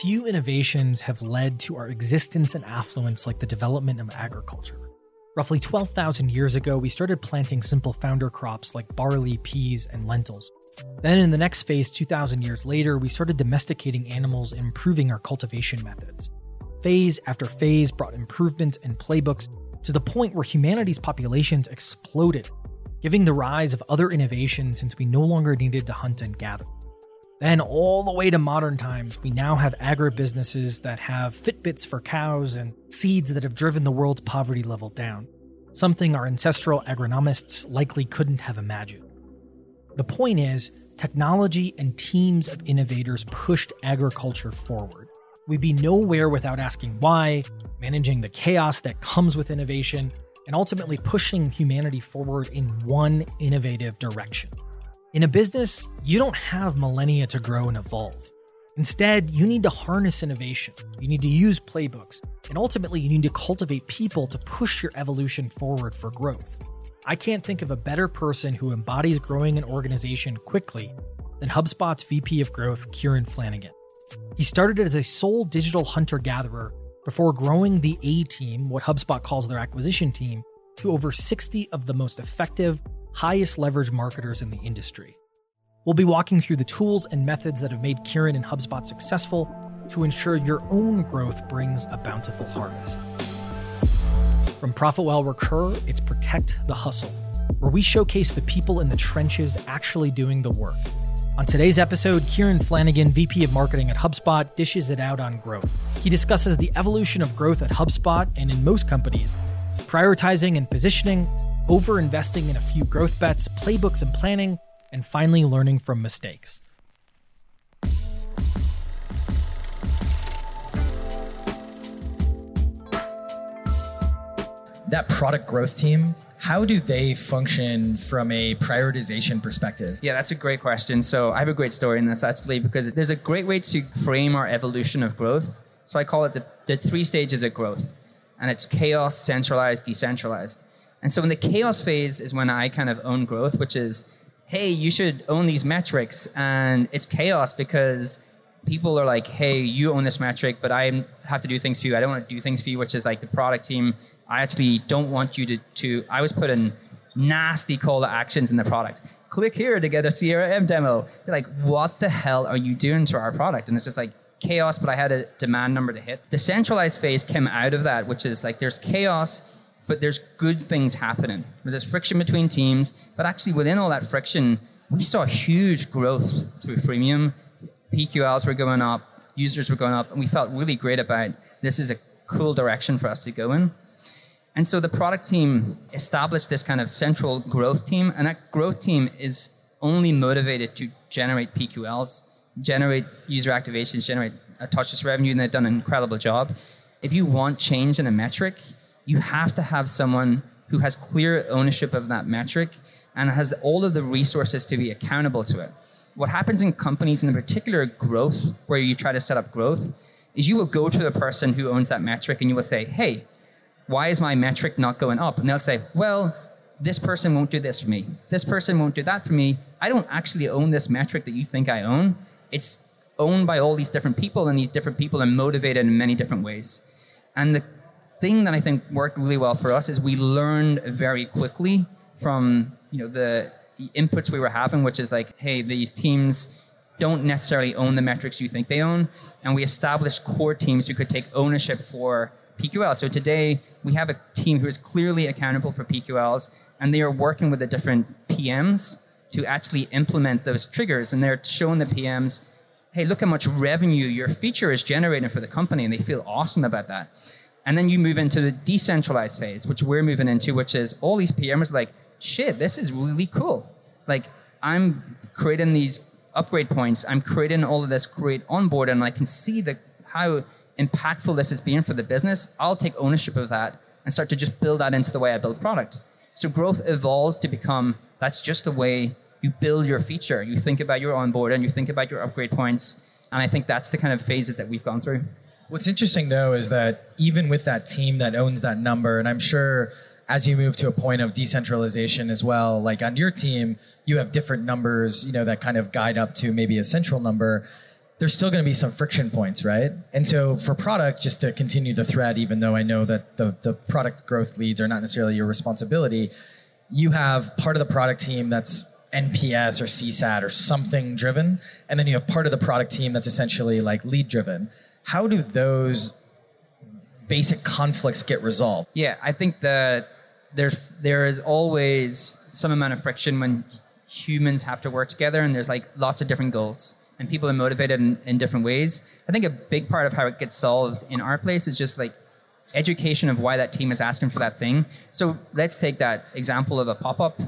Few innovations have led to our existence and affluence like the development of agriculture. Roughly 12,000 years ago, we started planting simple founder crops like barley, peas, and lentils. Then, in the next phase, 2,000 years later, we started domesticating animals and improving our cultivation methods. Phase after phase brought improvements and playbooks to the point where humanity's populations exploded, giving the rise of other innovations since we no longer needed to hunt and gather. Then, all the way to modern times, we now have agribusinesses that have Fitbits for cows and seeds that have driven the world's poverty level down, something our ancestral agronomists likely couldn't have imagined. The point is, technology and teams of innovators pushed agriculture forward. We'd be nowhere without asking why, managing the chaos that comes with innovation, and ultimately pushing humanity forward in one innovative direction. In a business, you don't have millennia to grow and evolve. Instead, you need to harness innovation, you need to use playbooks, and ultimately, you need to cultivate people to push your evolution forward for growth. I can't think of a better person who embodies growing an organization quickly than HubSpot's VP of Growth, Kieran Flanagan. He started as a sole digital hunter gatherer before growing the A team, what HubSpot calls their acquisition team, to over 60 of the most effective highest leverage marketers in the industry. We'll be walking through the tools and methods that have made Kieran and HubSpot successful to ensure your own growth brings a bountiful harvest. From ProfitWell Recur, it's Protect the Hustle, where we showcase the people in the trenches actually doing the work. On today's episode, Kieran Flanagan, VP of Marketing at HubSpot, dishes it out on growth. He discusses the evolution of growth at HubSpot and in most companies, prioritizing and positioning, over investing in a few growth bets, playbooks, and planning, and finally learning from mistakes. That product growth team, how do they function from a prioritization perspective? Yeah, that's a great question. So I have a great story in this actually because there's a great way to frame our evolution of growth. So I call it the, the three stages of growth. And it's chaos, centralized, decentralized. And so in the chaos phase is when I kind of own growth, which is, hey, you should own these metrics. And it's chaos because people are like, hey, you own this metric, but I have to do things for you. I don't want to do things for you, which is like the product team. I actually don't want you to, to I was putting nasty call to actions in the product. Click here to get a CRM demo. They're like, what the hell are you doing to our product? And it's just like chaos, but I had a demand number to hit. The centralized phase came out of that, which is like there's chaos but there's good things happening. There's friction between teams, but actually within all that friction, we saw huge growth through freemium. PQLs were going up, users were going up, and we felt really great about this is a cool direction for us to go in. And so the product team established this kind of central growth team, and that growth team is only motivated to generate PQLs, generate user activations, generate a touchless revenue, and they've done an incredible job. If you want change in a metric, you have to have someone who has clear ownership of that metric and has all of the resources to be accountable to it. What happens in companies, in particular growth, where you try to set up growth, is you will go to the person who owns that metric and you will say, hey, why is my metric not going up? And they'll say, well, this person won't do this for me. This person won't do that for me. I don't actually own this metric that you think I own. It's owned by all these different people, and these different people are motivated in many different ways. And the thing that I think worked really well for us is we learned very quickly from you know the, the inputs we were having, which is like, hey, these teams don't necessarily own the metrics you think they own, and we established core teams who could take ownership for PQL. So today we have a team who is clearly accountable for PQLs, and they are working with the different PMs to actually implement those triggers, and they're showing the PMs, hey, look how much revenue your feature is generating for the company, and they feel awesome about that. And then you move into the decentralized phase, which we're moving into, which is all these PMs like, shit, this is really cool. Like, I'm creating these upgrade points. I'm creating all of this great onboard, and I can see the how impactful this is being for the business. I'll take ownership of that and start to just build that into the way I build product. So growth evolves to become that's just the way you build your feature. You think about your onboard and you think about your upgrade points. And I think that's the kind of phases that we've gone through. What's interesting though is that even with that team that owns that number, and I'm sure as you move to a point of decentralization as well, like on your team, you have different numbers, you know, that kind of guide up to maybe a central number. there's still going to be some friction points, right? And so for product, just to continue the thread, even though I know that the, the product growth leads are not necessarily your responsibility, you have part of the product team that's NPS or CSAT or something driven, and then you have part of the product team that's essentially like lead driven. How do those basic conflicts get resolved? Yeah, I think that there's there is always some amount of friction when humans have to work together, and there's like lots of different goals and people are motivated in, in different ways. I think a big part of how it gets solved in our place is just like education of why that team is asking for that thing. So let's take that example of a pop up.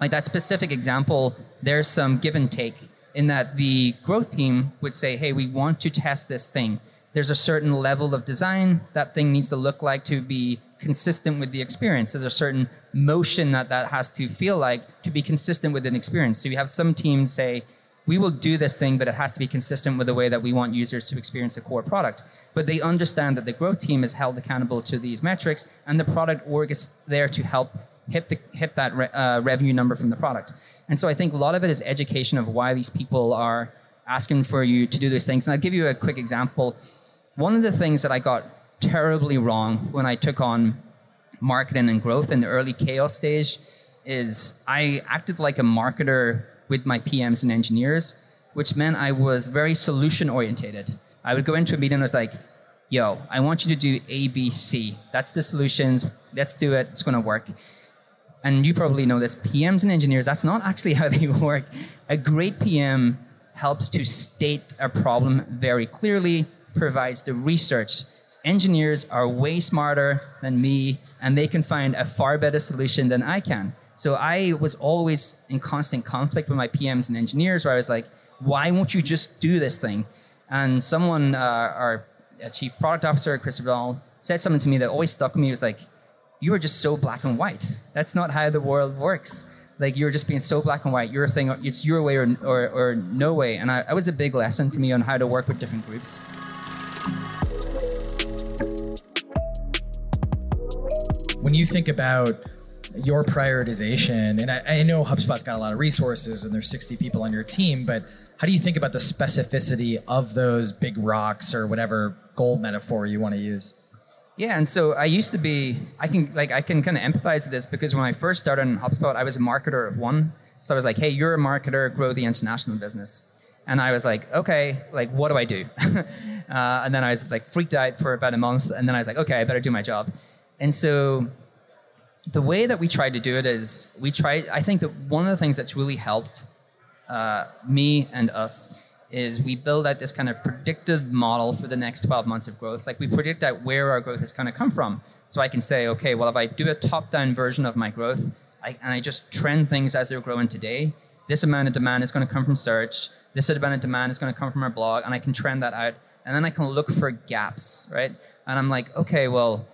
Like that specific example, there's some give and take in that the growth team would say, hey, we want to test this thing. There's a certain level of design that thing needs to look like to be consistent with the experience. There's a certain motion that that has to feel like to be consistent with an experience. So you have some teams say, we will do this thing, but it has to be consistent with the way that we want users to experience the core product. But they understand that the growth team is held accountable to these metrics, and the product org is there to help hit the hit that re, uh, revenue number from the product. And so I think a lot of it is education of why these people are asking for you to do these things. And I'll give you a quick example. One of the things that I got terribly wrong when I took on marketing and growth in the early chaos stage is I acted like a marketer with my PMs and engineers, which meant I was very solution orientated. I would go into a meeting and I was like, yo, I want you to do A, B, C. That's the solutions. Let's do it. It's going to work. And you probably know this PMs and engineers, that's not actually how they work. A great PM helps to state a problem very clearly, provides the research. Engineers are way smarter than me, and they can find a far better solution than I can. So I was always in constant conflict with my PMs and engineers, where I was like, "Why won't you just do this thing?" And someone, uh, our chief product officer, Chris Christopher, said something to me that always stuck with me. It was like, "You are just so black and white. That's not how the world works. Like you're just being so black and white. Your thing, it's your way or or, or no way." And I, it was a big lesson for me on how to work with different groups. When you think about your prioritization, and I, I, know HubSpot's got a lot of resources and there's 60 people on your team, but how do you think about the specificity of those big rocks or whatever gold metaphor you want to use? Yeah, and so I used to be, I can like I can kind of empathize with this because when I first started in HubSpot, I was a marketer of one. So I was like, hey, you're a marketer, grow the international business. And I was like, okay, like what do I do? uh, and then I was like freaked out for about a month, and then I was like, okay, I better do my job. And so the way that we try to do it is we try. I think that one of the things that's really helped uh, me and us is we build out this kind of predictive model for the next 12 months of growth. Like we predict out where our growth is going to come from. So I can say, okay, well, if I do a top-down version of my growth I, and I just trend things as they're growing today, this amount of demand is going to come from search. This amount of demand is going to come from our blog, and I can trend that out. And then I can look for gaps, right? And I'm like, okay, well,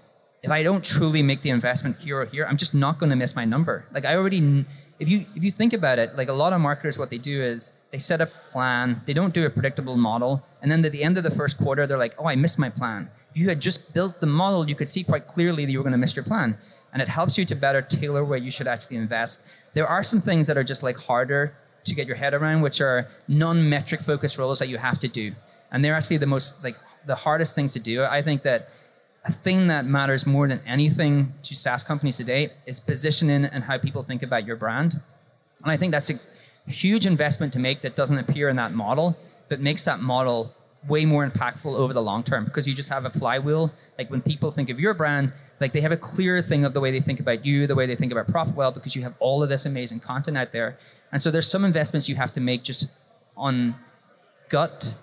if I don't truly make the investment here or here, I'm just not going to miss my number. Like I already, if you if you think about it, like a lot of marketers, what they do is they set a plan, they don't do a predictable model, and then at the end of the first quarter, they're like, oh, I missed my plan. If you had just built the model, you could see quite clearly that you were going to miss your plan, and it helps you to better tailor where you should actually invest. There are some things that are just like harder to get your head around, which are non-metric focused roles that you have to do, and they're actually the most like the hardest things to do. I think that a thing that matters more than anything to SaaS companies today is positioning and how people think about your brand. And I think that's a huge investment to make that doesn't appear in that model, but makes that model way more impactful over the long term because you just have a flywheel. Like when people think of your brand, like they have a clear thing of the way they think about you, the way they think about Profitwell, because you have all of this amazing content out there. And so there's some investments you have to make just on gut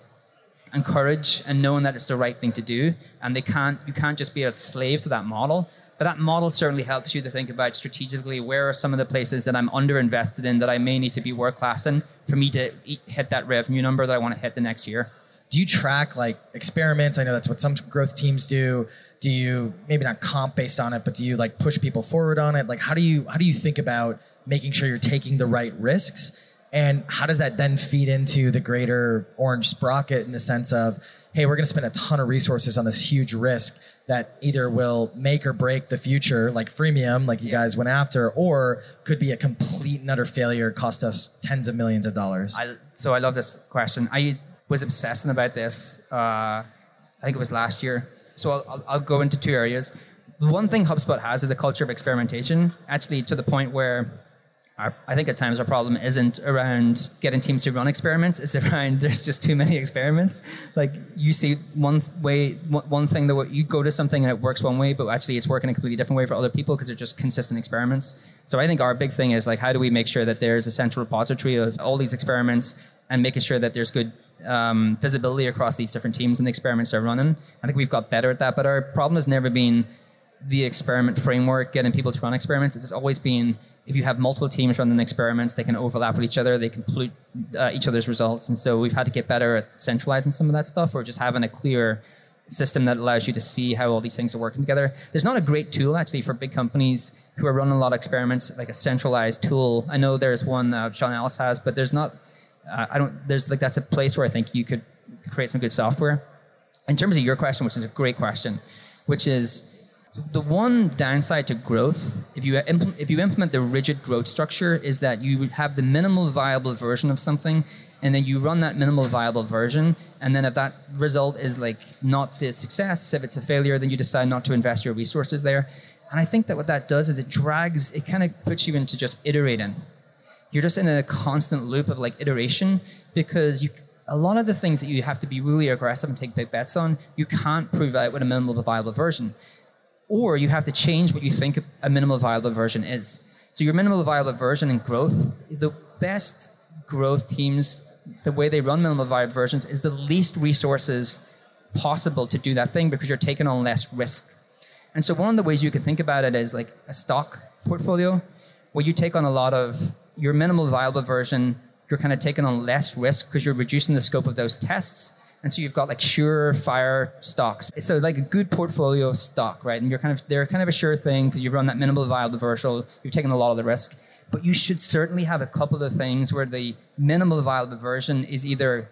and courage and knowing that it's the right thing to do. And they can't, you can't just be a slave to that model. But that model certainly helps you to think about strategically where are some of the places that I'm underinvested in that I may need to be world class in for me to hit that revenue number that I want to hit the next year. Do you track like experiments? I know that's what some growth teams do. Do you maybe not comp based on it, but do you like push people forward on it? Like how do you how do you think about making sure you're taking the right risks and how does that then feed into the greater orange sprocket in the sense of, hey, we're going to spend a ton of resources on this huge risk that either will make or break the future, like freemium, like you guys went after, or could be a complete and utter failure, cost us tens of millions of dollars? I, so I love this question. I was obsessing about this. Uh, I think it was last year. So I'll, I'll, I'll go into two areas. The one thing HubSpot has is a culture of experimentation, actually to the point where our, I think at times our problem isn't around getting teams to run experiments. It's around there's just too many experiments. Like you see one way, one thing that you go to something and it works one way, but actually it's working a completely different way for other people because they're just consistent experiments. So I think our big thing is like how do we make sure that there's a central repository of all these experiments and making sure that there's good um, visibility across these different teams and the experiments they're running. I think we've got better at that, but our problem has never been the experiment framework, getting people to run experiments. It's always been if you have multiple teams running experiments, they can overlap with each other, they complete uh, each other's results. And so we've had to get better at centralizing some of that stuff or just having a clear system that allows you to see how all these things are working together. There's not a great tool actually for big companies who are running a lot of experiments, like a centralized tool. I know there's one uh, Sean Ellis has, but there's not. Uh, I don't. There's like that's a place where I think you could create some good software. In terms of your question, which is a great question, which is the one downside to growth, if you impl- if you implement the rigid growth structure, is that you have the minimal viable version of something, and then you run that minimal viable version, and then if that result is like not the success, if it's a failure, then you decide not to invest your resources there. And I think that what that does is it drags, it kind of puts you into just iterating. You're just in a constant loop of like iteration because you a lot of the things that you have to be really aggressive and take big bets on, you can't prove out with a minimal viable version or you have to change what you think a minimal viable version is. So your minimal viable version and growth, the best growth teams, the way they run minimal viable versions is the least resources possible to do that thing because you're taking on less risk. And so one of the ways you can think about it is like a stock portfolio where you take on a lot of your minimal viable version, you're kind of taking on less risk because you're reducing the scope of those tests and so you've got like surefire stocks. So like a good portfolio of stock, right? And you're kind of they're kind of a sure thing because you've run that minimal viable version. You've taken a lot of the risk, but you should certainly have a couple of things where the minimal viable version is either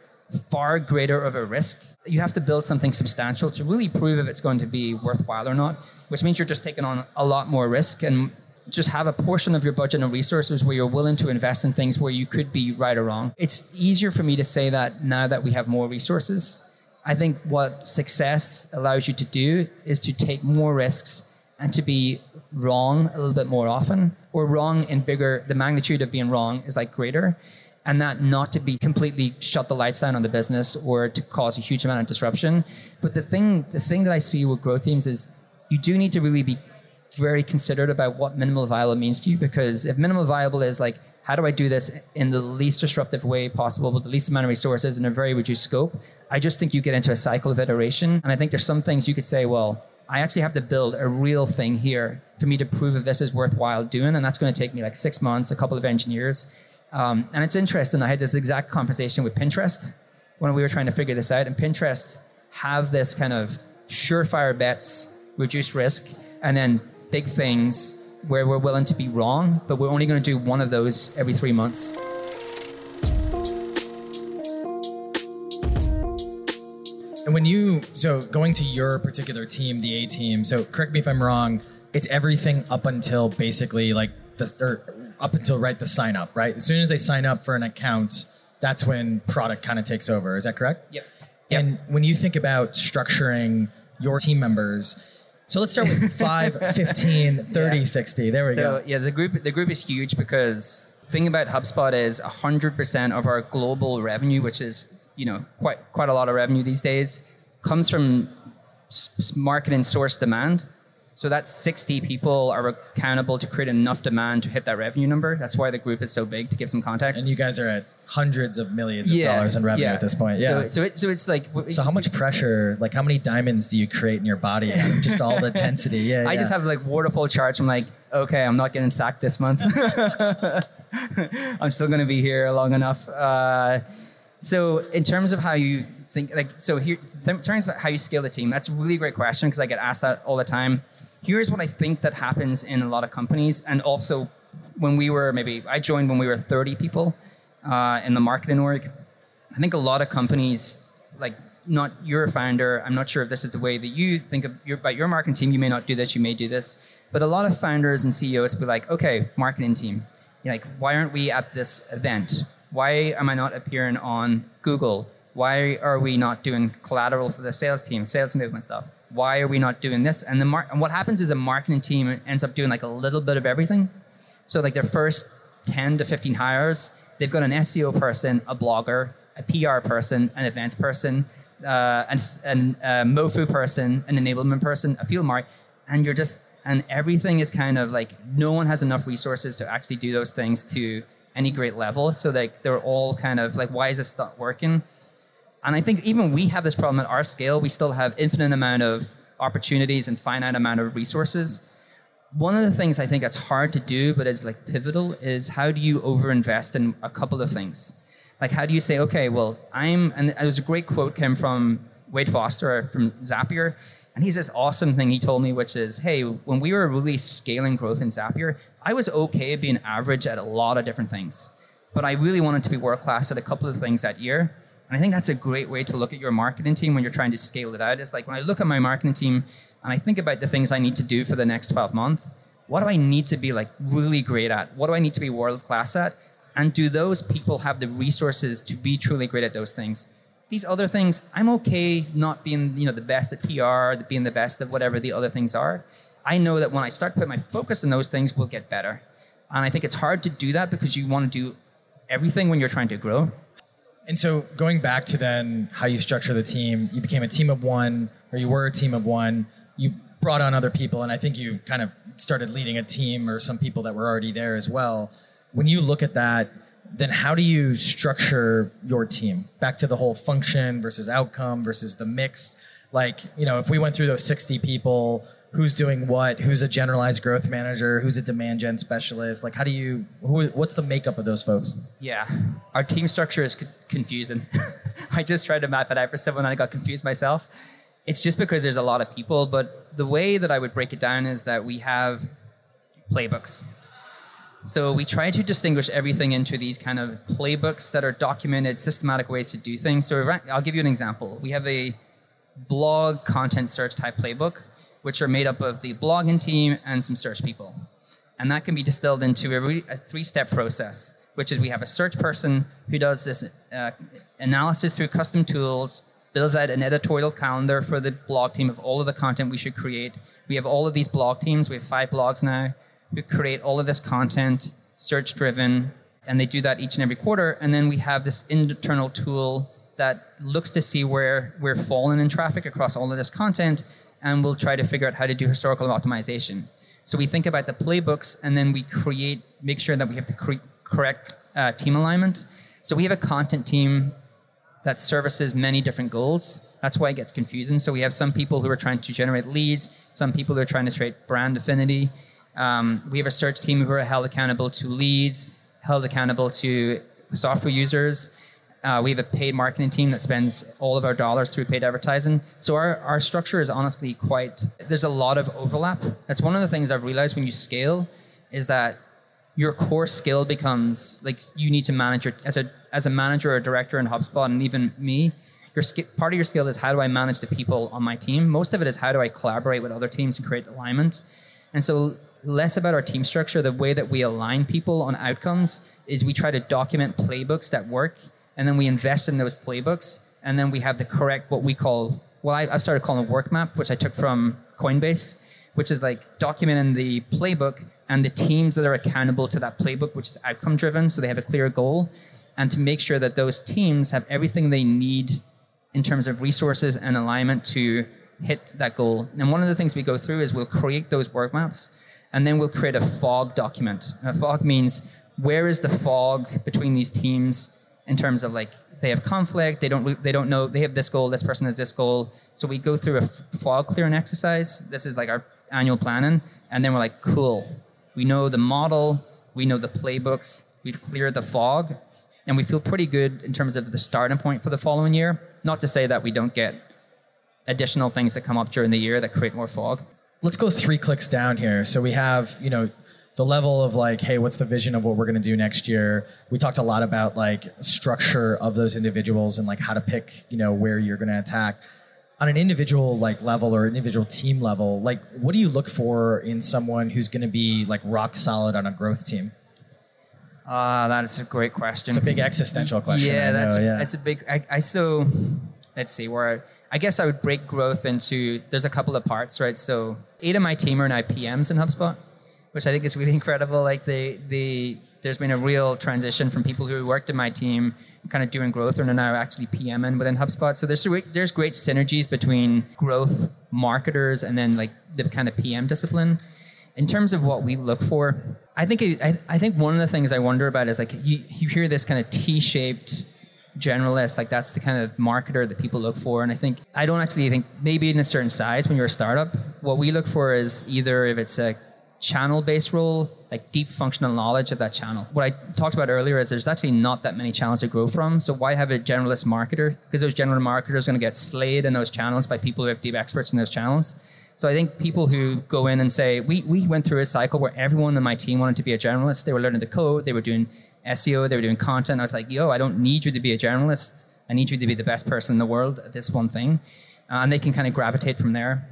far greater of a risk. You have to build something substantial to really prove if it's going to be worthwhile or not, which means you're just taking on a lot more risk and just have a portion of your budget and resources where you're willing to invest in things where you could be right or wrong. It's easier for me to say that now that we have more resources. I think what success allows you to do is to take more risks and to be wrong a little bit more often, or wrong in bigger, the magnitude of being wrong is like greater. And that not to be completely shut the lights down on the business or to cause a huge amount of disruption. But the thing, the thing that I see with growth teams is you do need to really be very considered about what minimal viable means to you because if minimal viable is like how do I do this in the least disruptive way possible with the least amount of resources in a very reduced scope, I just think you get into a cycle of iteration. And I think there's some things you could say, well, I actually have to build a real thing here for me to prove if this is worthwhile doing. And that's going to take me like six months, a couple of engineers. Um, and it's interesting. I had this exact conversation with Pinterest when we were trying to figure this out. And Pinterest have this kind of surefire bets, reduce risk, and then big things where we're willing to be wrong, but we're only going to do one of those every three months. And when you, so going to your particular team, the A team, so correct me if I'm wrong, it's everything up until basically like the, or up until right the sign up, right? As soon as they sign up for an account, that's when product kind of takes over. Is that correct? Yep. And when you think about structuring your team members, so let's start with 5, 15, 30, yeah. 60. There we so, go. Yeah, the group the group is huge because thing about HubSpot is 100% of our global revenue, which is, you know, quite quite a lot of revenue these days, comes from marketing source demand. So that 60 people are accountable to create enough demand to hit that revenue number. That's why the group is so big to give some context. And you guys are at hundreds of millions of dollars in revenue yeah. at this point. Yeah. So, so, it, so it's like. So how much pressure, like how many diamonds do you create in your body? just all the intensity. Yeah. I yeah. just have like waterfall charts. I'm like, okay, I'm not getting sacked this month. I'm still going to be here long enough. Uh, so in terms of how you think, like, so here, in terms of how you scale the team, that's a really great question because I get asked that all the time here's what I think that happens in a lot of companies, and also when we were maybe I joined when we were 30 people uh, in the marketing org. I think a lot of companies like not you're a founder. I'm not sure if this is the way that you think of your, about your marketing team. You may not do this. You may do this. But a lot of founders and CEOs be like, okay, marketing team. You're like, why aren't we at this event? Why am I not appearing on Google? Why are we not doing collateral for the sales team, sales movement stuff? Why are we not doing this? And the mar- and what happens is a marketing team ends up doing like a little bit of everything. So like their first 10 to 15 hires, they've got an SEO person, a blogger, a PR person, an events person, uh, an, an uh, MoFu person, an enablement person, a field mark, and you're just and everything is kind of like no one has enough resources to actually do those things to any great level. So like they're all kind of like, why is this not working? And I think even we have this problem at our scale. We still have infinite amount of opportunities and finite amount of resources. One of the things I think that's hard to do, but is like pivotal, is how do you overinvest in a couple of things? Like how do you say, okay, well, I'm, and it was a great quote came from Wade Foster from Zapier. And he's this awesome thing he told me, which is, hey, when we were really scaling growth in Zapier, I was okay being average at a lot of different things. But I really wanted to be world class at a couple of things that year. And I think that's a great way to look at your marketing team when you're trying to scale it out. It's like when I look at my marketing team and I think about the things I need to do for the next 12 months, what do I need to be like really great at? What do I need to be world class at? And do those people have the resources to be truly great at those things? these other things, I'm okay not being, you know, the best at PR, being the best at whatever the other things are. I know that when I start to put my focus on those things, we'll get better. And I think it's hard to do that because you want to do everything when you're trying to grow. And so going back to then how you structure the team, you became a team of one, or you were a team of one. You brought on other people, and I think you kind of started leading a team or some people that were already there as well. When you look at that, then how do you structure your team? Back to the whole function versus outcome versus the mix. Like, you know, if we went through those 60 people, who's doing what? Who's a generalized growth manager? Who's a demand gen specialist? Like, how do you, who, what's the makeup of those folks? Yeah, our team structure is confusing. I just tried to map it out for someone and I got confused myself. It's just because there's a lot of people, but the way that I would break it down is that we have playbooks. So we try to distinguish everything into these kind of playbooks that are documented, systematic ways to do things. So I'll give you an example. We have a blog content search type playbook, which are made up of the blogging team and some search people. And that can be distilled into a, a three-step process, which is we have a search person who does this uh, analysis through custom tools, builds out an editorial calendar for the blog team of all of the content we should create. We have all of these blog teams. We have five blogs now who create all of this content, search driven, and they do that each and every quarter. And then we have this internal tool that looks to see where we're falling in traffic across all of this content, and we'll try to figure out how to do historical optimization. So we think about the playbooks, and then we create, make sure that we have the cre- correct uh, team alignment. So we have a content team that services many different goals. That's why it gets confusing. So we have some people who are trying to generate leads, some people who are trying to create brand affinity, um, we have a search team who are held accountable to leads, held accountable to software users. Uh, we have a paid marketing team that spends all of our dollars through paid advertising. So our, our structure is honestly quite, there's a lot of overlap. That's one of the things I've realized when you scale is that your core skill becomes like you need to manage your, as a, as a manager or a director in HubSpot and even me, your part of your skill is how do I manage the people on my team? Most of it is how do I collaborate with other teams and create alignment. And so less about our team structure. The way that we align people on outcomes is we try to document playbooks that work, and then we invest in those playbooks, and then we have the correct what we call well, I, I started calling a work map, which I took from Coinbase, which is like documenting the playbook and the teams that are accountable to that playbook, which is outcome driven, so they have a clear goal, and to make sure that those teams have everything they need in terms of resources and alignment to hit that goal. And one of the things we go through is we'll create those work maps and then we'll create a fog document. A fog means where is the fog between these teams in terms of like they have conflict, they don't they don't know they have this goal, this person has this goal. So we go through a fog clearing exercise. This is like our annual planning, and then we're like, cool. We know the model, we know the playbooks, we've cleared the fog, and we feel pretty good in terms of the starting point for the following year. Not to say that we don't get additional things that come up during the year that create more fog let's go three clicks down here. So we have, you know, the level of like, hey, what's the vision of what we're going to do next year? We talked a lot about like structure of those individuals and like how to pick, you know, where you're going to attack. On an individual like level or individual team level, like what do you look for in someone who's going to be like rock solid on a growth team? Ah, that is a great question. It's a big existential question. Yeah, I know, that's yeah. that's a big. I, I so let's see where I guess I would break growth into. There's a couple of parts, right? So eight of my team are now PMs in HubSpot, which I think is really incredible. Like they they there's been a real transition from people who worked in my team, kind of doing growth, and are now actually PMing within HubSpot. So there's there's great synergies between growth marketers and then like the kind of PM discipline. In terms of what we look for, I think I, I think one of the things I wonder about is like you, you hear this kind of T-shaped generalist, like that's the kind of marketer that people look for. And I think I don't actually think maybe in a certain size when you're a startup, what we look for is either if it's a channel based role, like deep functional knowledge of that channel. What I talked about earlier is there's actually not that many channels to grow from. So why have a generalist marketer? Because those general marketers are going to get slayed in those channels by people who have deep experts in those channels. So I think people who go in and say, we, we went through a cycle where everyone in my team wanted to be a generalist. They were learning the code, they were doing SEO, they were doing content. I was like, yo, I don't need you to be a generalist. I need you to be the best person in the world at this one thing. Uh, and they can kind of gravitate from there.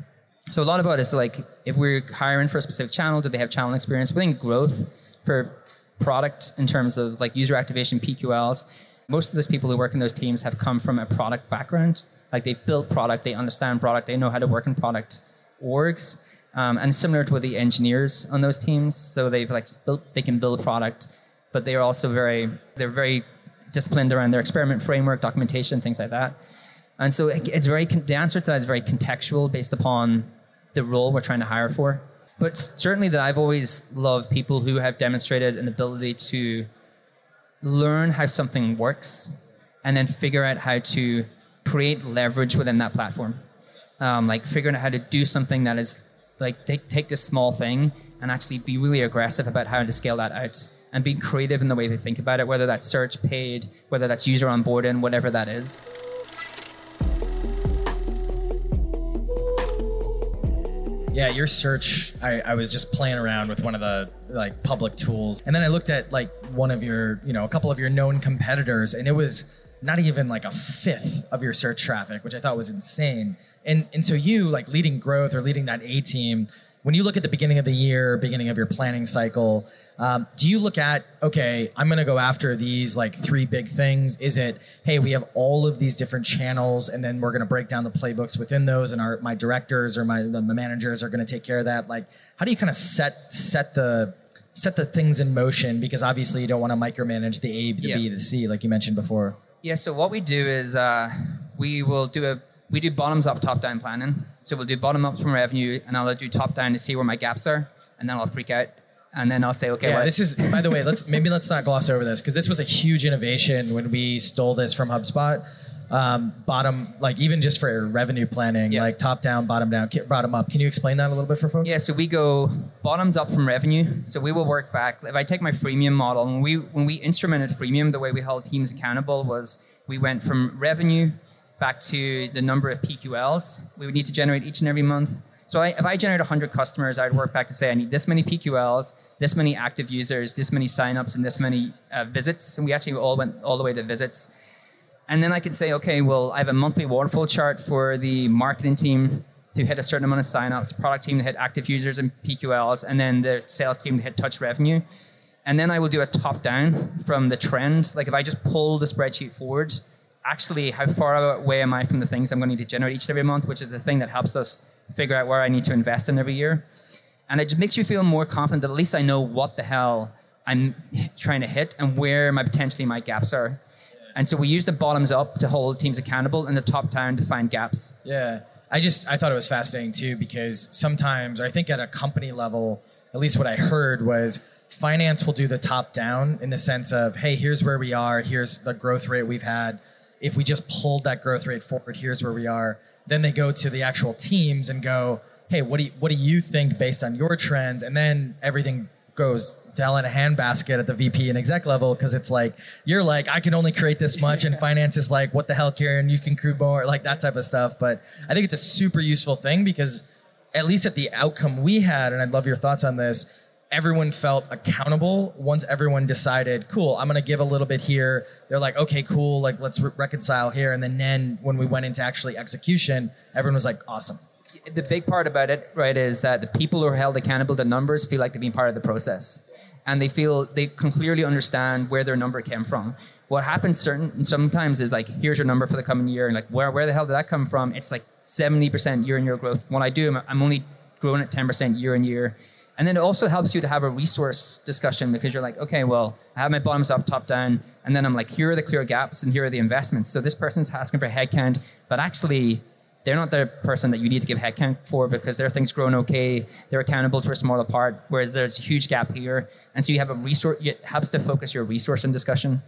So a lot about is like if we're hiring for a specific channel, do they have channel experience? Within growth for product in terms of like user activation, PQLs, most of those people who work in those teams have come from a product background. Like they built product, they understand product, they know how to work in product orgs. Um, and similar to the engineers on those teams, so they've like built, they can build product, but they are also very, they're very disciplined around their experiment framework, documentation, things like that. And so it's very the answer to that is very contextual based upon the role we're trying to hire for. But certainly that I've always loved people who have demonstrated an ability to learn how something works and then figure out how to create leverage within that platform. Um, like figuring out how to do something that is like take take this small thing and actually be really aggressive about how to scale that out and being creative in the way they think about it, whether that's search, paid, whether that's user onboarding, whatever that is. Yeah, your search. I, I was just playing around with one of the like public tools, and then I looked at like one of your, you know, a couple of your known competitors, and it was not even like a fifth of your search traffic, which I thought was insane. And and so you like leading growth or leading that A team, when you look at the beginning of the year, beginning of your planning cycle, um, do you look at okay, I'm going to go after these like three big things? Is it hey, we have all of these different channels, and then we're going to break down the playbooks within those, and our my directors or my the managers are going to take care of that? Like, how do you kind of set set the set the things in motion? Because obviously you don't want to micromanage the A, the Yeah. B, the C, like you mentioned before. Yeah, so what we do is uh, we will do a we do bottoms up, top down planning. So we'll do bottom up from revenue, and I'll do top down to see where my gaps are, and then I'll freak out, and then I'll say, okay, Yeah, well, this is. By the way, let's maybe let's not gloss over this because this was a huge innovation when we stole this from HubSpot. Um, bottom, like even just for revenue planning, Yeah. like top down, bottom down, bottom up. Can you explain that a little bit for folks? Yeah, so we go bottoms up from revenue. So we will work back. If I take my freemium model, when we when we instrumented freemium, the way we held teams accountable was we went from revenue back to the number of PQLs we would need to generate each and every month. So I, if I generate 100 customers, I'd work back to say I need this many PQLs, this many active users, this many signups, and this many uh, visits. And we actually all went all the way to visits. And then I could say, okay, well, I have a monthly waterfall chart for the marketing team to hit a certain amount of signups, product team to hit active users and PQLs, and then the sales team to hit touch revenue. And then I will do a top down from the trend. Like if I just pull the spreadsheet forward, actually, how far away am I from the things I'm going to need to generate each and every month, which is the thing that helps us figure out where I need to invest in every year. And it just makes you feel more confident that at least I know what the hell I'm trying to hit and where my potentially my gaps are. And so we use the bottoms up to hold teams accountable and the top down to find gaps. Yeah. I just I thought it was fascinating too because sometimes or I think at a company level, at least what I heard was finance will do the top down in the sense of, hey, here's where we are, here's the growth rate we've had. If we just pulled that growth rate forward, here's where we are. Then they go to the actual teams and go, hey, what do you what do you think based on your trends? And then everything goes down in a handbasket at the VP and exec level because it's like you're like I can only create this much, and finance is like what the hell, Kieran, you can create more, like that type of stuff. But I think it's a super useful thing because at least at the outcome we had, and I'd love your thoughts on this. Everyone felt accountable once everyone decided, cool, I'm gonna give a little bit here. They're like, okay, cool, like let's re- reconcile here. And then, then when we went into actually execution, everyone was like, awesome. the big part about it, right, is that the people who are held accountable the numbers feel like they're being part of the process, and they feel they can clearly understand where their number came from. What happens certain sometimes is like, here's your number for the coming year, and like, where where the hell did that come from? It's like seventy percent year on year growth. When I do, I'm, only growing at ten percent year on year. And then it also helps you to have a resource discussion because you're like, okay, well, I have my bottoms up, top down, and then I'm like, here are the clear gaps and here are the investments. So this person's asking for headcount, but actually they're not the person that you need to give headcount for because their thing's growing okay. They're accountable to a smaller part, whereas there's a huge gap here. And so you have a resource, it helps to focus your resource and discussion.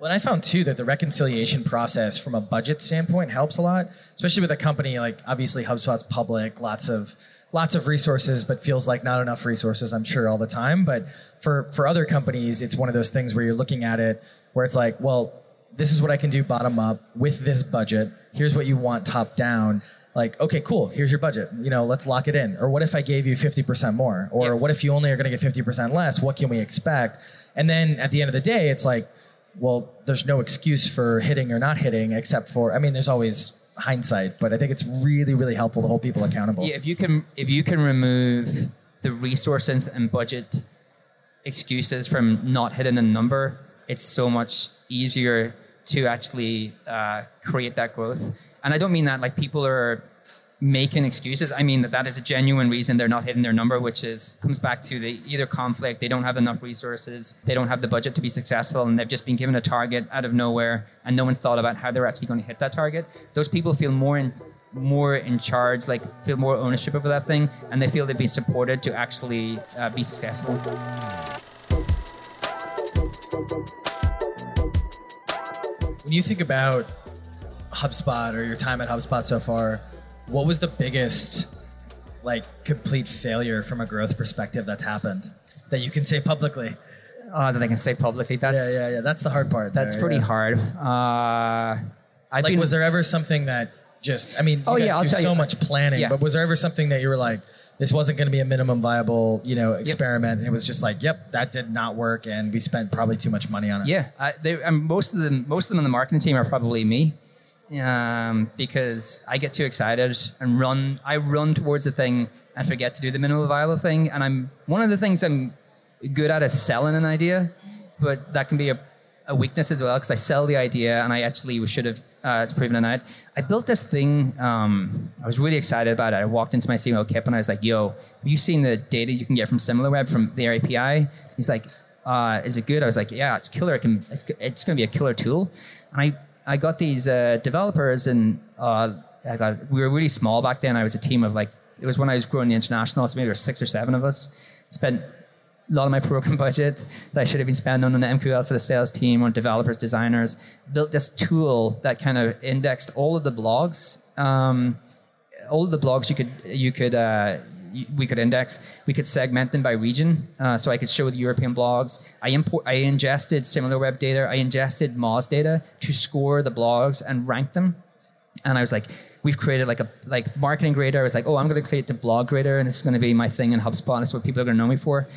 Well, and I found too that the reconciliation process from a budget standpoint helps a lot, especially with a company like obviously HubSpot's public, lots of lots of resources, but feels like not enough resources, I'm sure, all the time. But for, for other companies, it's one of those things where you're looking at it where it's like, well, this is what I can do bottom up with this budget. Here's what you want top down. Like, okay, cool. Here's your budget. You know, let's lock it in. Or what if I gave you 50% more? Or yeah. what if you only are going to get 50% less? What can we expect? And then at the end of the day, it's like, well, there's no excuse for hitting or not hitting, except for, I mean, there's always hindsight, but I think it's really, really helpful to hold people accountable. Yeah, if you can, if you can remove the resources and budget excuses from not hitting a number, it's so much easier to actually uh, create that growth. And I don't mean that like people are making excuses. I mean that that is a genuine reason they're not hitting their number, which is comes back to the either conflict, they don't have enough resources, they don't have the budget to be successful, and they've just been given a target out of nowhere, and no one thought about how they're actually going to hit that target. Those people feel more in more in charge, like feel more ownership over that thing, and they feel they've been supported to actually uh, be successful. When you think about HubSpot or your time at HubSpot so far, what was the biggest like complete failure from a growth perspective that's happened that you can say publicly? Uh, that I can say publicly. That's yeah, yeah, yeah. That's the hard part. That's there, pretty yeah. hard. Uh, like, been, was there ever something that just? I mean, oh yeah, I'll do so you. much planning, yeah. but was there ever something that you were like, this wasn't going to be a minimum viable, you know, experiment, yep. and it was just like, yep, that did not work, and we spent probably too much money on it. Yeah, I, they, most of them, most of them on the marketing team are probably me um, because I get too excited and run. I run towards the thing and forget to do the minimal viable thing. And I'm one of the things I'm good at is selling an idea, but that can be a, a weakness as well because I sell the idea and I actually should have uh, proven it out. I built this thing. Um, I was really excited about it. I walked into my CMO Kipp and I was like, "Yo, have you seen the data you can get from SimilarWeb from their API?" He's like, uh, "Is it good?" I was like, "Yeah, it's killer. It can, it's, it's going to be a killer tool." And I I got these uh, developers, and uh, I got we were really small back then. I was a team of like it was when I was growing the international. So maybe there were six or seven of us. Spent a lot of my program budget that I should have been spending on the MQL for the sales team, on developers, designers. Built this tool that kind of indexed all of the blogs. Um, all of the blogs you could you could uh, we could index. We could segment them by region, uh, so I could show the European blogs. I import, I ingested SimilarWeb data. I ingested Moz data to score the blogs and rank them. And I was like, we've created like a like marketing grader. I was like, oh, I'm going to create the blog grader, and this is going to be my thing in HubSpot. Is what people are going to know me for.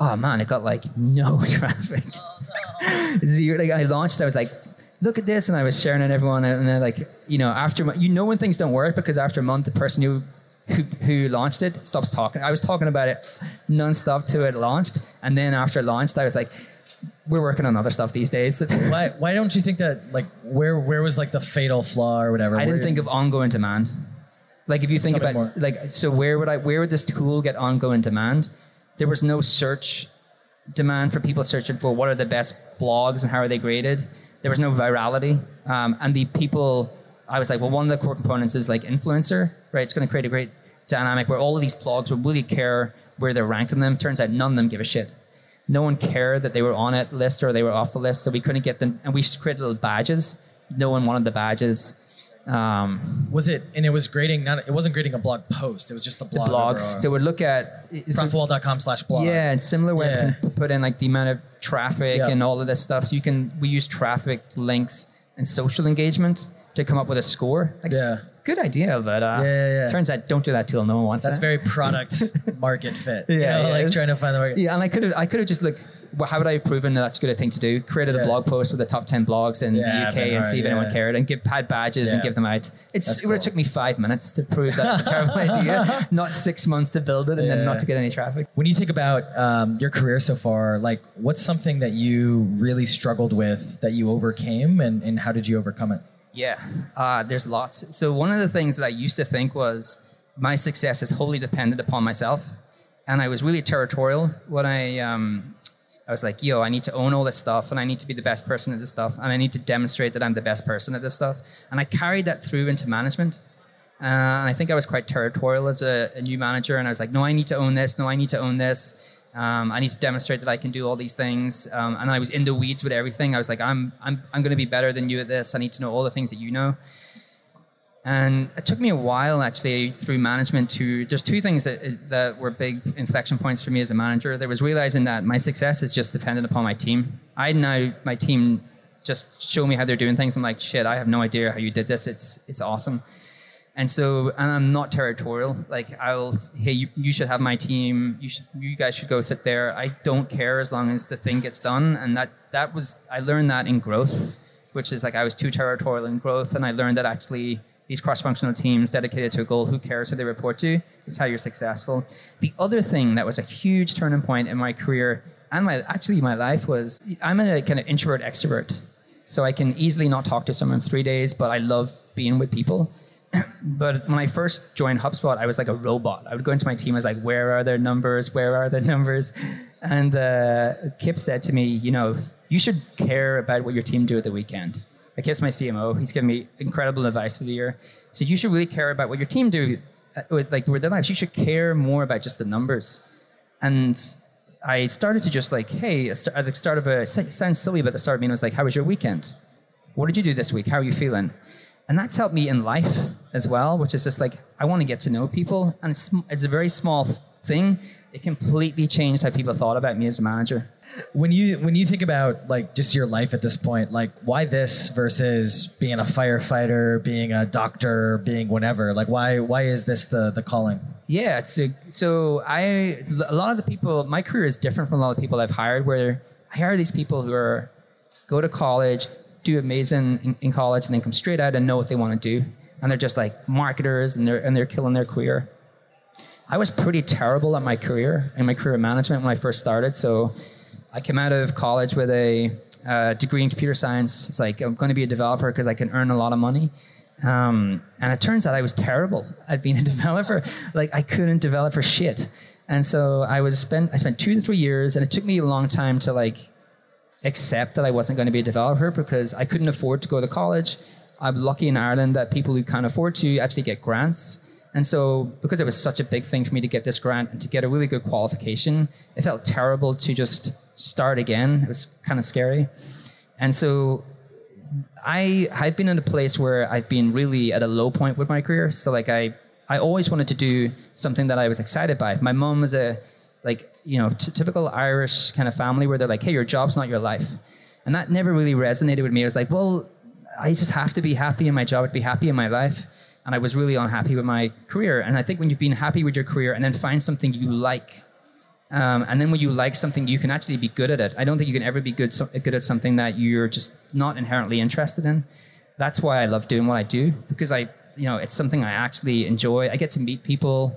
Oh man, it got like no traffic. Oh, no. like I launched, I was like, look at this, and I was sharing it everyone, and then like you know after you know when things don't work because after a month the person who who, who launched it stops talking. I was talking about it nonstop till it launched, and then after it launched, I was like, "We're working on other stuff these days." why, why don't you think that like where where was like the fatal flaw or whatever? I didn't think of ongoing demand. Like if you think about like so where would I where would this tool get ongoing demand? There was no search demand for people searching for what are the best blogs and how are they graded. There was no virality, um, and the people. I was like, well, one of the core components is like influencer, right? It's going to create a great dynamic where all of these blogs would really care where they're ranked in them. Turns out none of them give a shit. No one cared that they were on it list or they were off the list, so we couldn't get them. And we created little badges. No one wanted the badges. Um, was it? And it was grading. Not. It wasn't grading a blog post. It was just the blog. The blogs. So it would look at profitwell.com slash blog. Yeah, and SimilarWeb yeah. can put in like the amount of traffic yep. and all of this stuff. So you can we use traffic links and social engagement to come up with a score. Like, yeah good idea, but uh, yeah, yeah, yeah. turns out don't do that till no one wants it. That's that. very product market fit. yeah, you know, like trying to find the market. Yeah, and I could have I could have just like well, how would I have proven that that's a good thing to do? Created Yeah. a blog post with the top 10 blogs in Yeah, the UK and see if anyone cared and give had badges and give them out. It's, That's it would have cool. took me five minutes to prove that it's a terrible idea, not six months to build it and Yeah. then not to get any traffic. When you think about um, your career so far, like what's something that you really struggled with that you overcame, and, and how did you overcome it? Yeah, uh, there's lots. So one of the things that I used to think was my success is wholly dependent upon myself, and I was really territorial when I um, I was like, yo, I need to own all this stuff, and I need to be the best person at this stuff, and I need to demonstrate that I'm the best person at this stuff, and I carried that through into management. Uh, and I think I was quite territorial as a, a new manager, and I was like, no, I need to own this. No, I need to own this. Um, I need to demonstrate that I can do all these things. Um, and I was in the weeds with everything. I was like, I'm, I'm, I'm going to be better than you at this. I need to know all the things that you know. And it took me a while actually through management to. There's two things that that were big inflection points for me as a manager. There was realizing that my success is just dependent upon my team. I now my team just show me how they're doing things. I'm like, shit, I have no idea how you did this. It's it's awesome. And so, and I'm not territorial. Like I'll, hey, you, you should have my team. You should, you guys should go sit there. I don't care as long as the thing gets done. And that that was, I learned that in growth, which is like I was too territorial in growth, and I learned that actually these cross-functional teams dedicated to a goal, who cares who they report to, is how you're successful. The other thing that was a huge turning point in my career and my actually my life was I'm a kind of introvert extrovert, so I can easily not talk to someone for three days, but I love being with people. But when I first joined HubSpot, I was like a robot. I would go into my team, I was like, where are their numbers? Where are their numbers? And uh, Kipp said to me, you know, you should care about what your team do at the weekend. Like Kipp's my CMO. He's given me incredible advice for the year. Said, you should really care about what your team do uh, with like with their lives. You should care more about just the numbers. And I started to just like, hey, at the start of a, it sounds silly, but at the start of meeting was like, how was your weekend? What did you do this week? How are you feeling? And that's helped me in life as well, which is just like, I want to get to know people. And it's, it's a very small thing. It completely changed how people thought about me as a manager. When you when you think about like just your life at this point, like why this versus being a firefighter, being a doctor, being whatever? Like why why is this the the calling? Yeah, it's a, so I a lot of the people. My career is different from a lot of people I've hired. Where I hire these people who are go to college, do amazing in, in college, and then come straight out and know what they want to do, and they're just like marketers, and they're and they're killing their career. I was pretty terrible at my career in my career management when I first started. So I came out of college with a uh, degree in computer science. It's like I'm going to be a developer because I can earn a lot of money. Um, and it turns out I was terrible at being a developer. Like I couldn't develop for shit. And so I was spent I spent two to three years, and it took me a long time to like accept that I wasn't going to be a developer because I couldn't afford to go to college. I'm lucky in Ireland that people who can't afford to actually get grants. And so, because it was such a big thing for me to get this grant and to get a really good qualification, it felt terrible to just start again. It was kind of scary. And so, I I've been in a place where I've been really at a low point with my career. So, like I I always wanted to do something that I was excited by. My mom was a like you know t- typical Irish kind of family where they're like, hey, your job's not your life, and that never really resonated with me. I was like, well, I just have to be happy in my job, to be happy in my life. And I was really unhappy with my career. And I think when you've been happy with your career and then find something you like, um, and then when you like something, you can actually be good at it. I don't think you can ever be good, so, good at something that you're just not inherently interested in. That's why I love doing what I do because I, you know, it's something I actually enjoy. I get to meet people,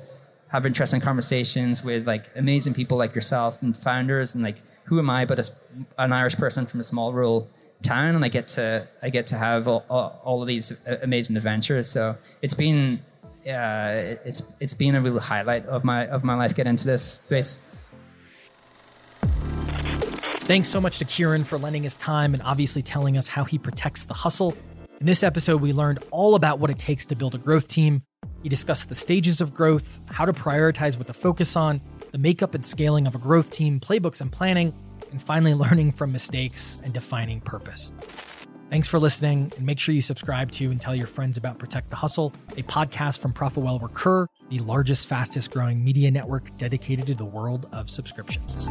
have interesting conversations with like amazing people like yourself and founders, and like who am I but a, an Irish person from a small rural town, and I get to I get to have all, all, of these amazing adventures. So it's been uh, it's it's been a real highlight of my of my life. Get into this space. Thanks so much to Kieran for lending his time and obviously telling us how he protects the hustle. In this episode, we learned all about what it takes to build a growth team. He discussed the stages of growth, how to prioritize what to focus on, the makeup and scaling of a growth team, playbooks and planning, and finally learning from mistakes and defining purpose. Thanks for listening, and make sure you subscribe to and tell your friends about Protect the Hustle, a podcast from ProfitWell Recur, the largest, fastest growing media network dedicated to the world of subscriptions.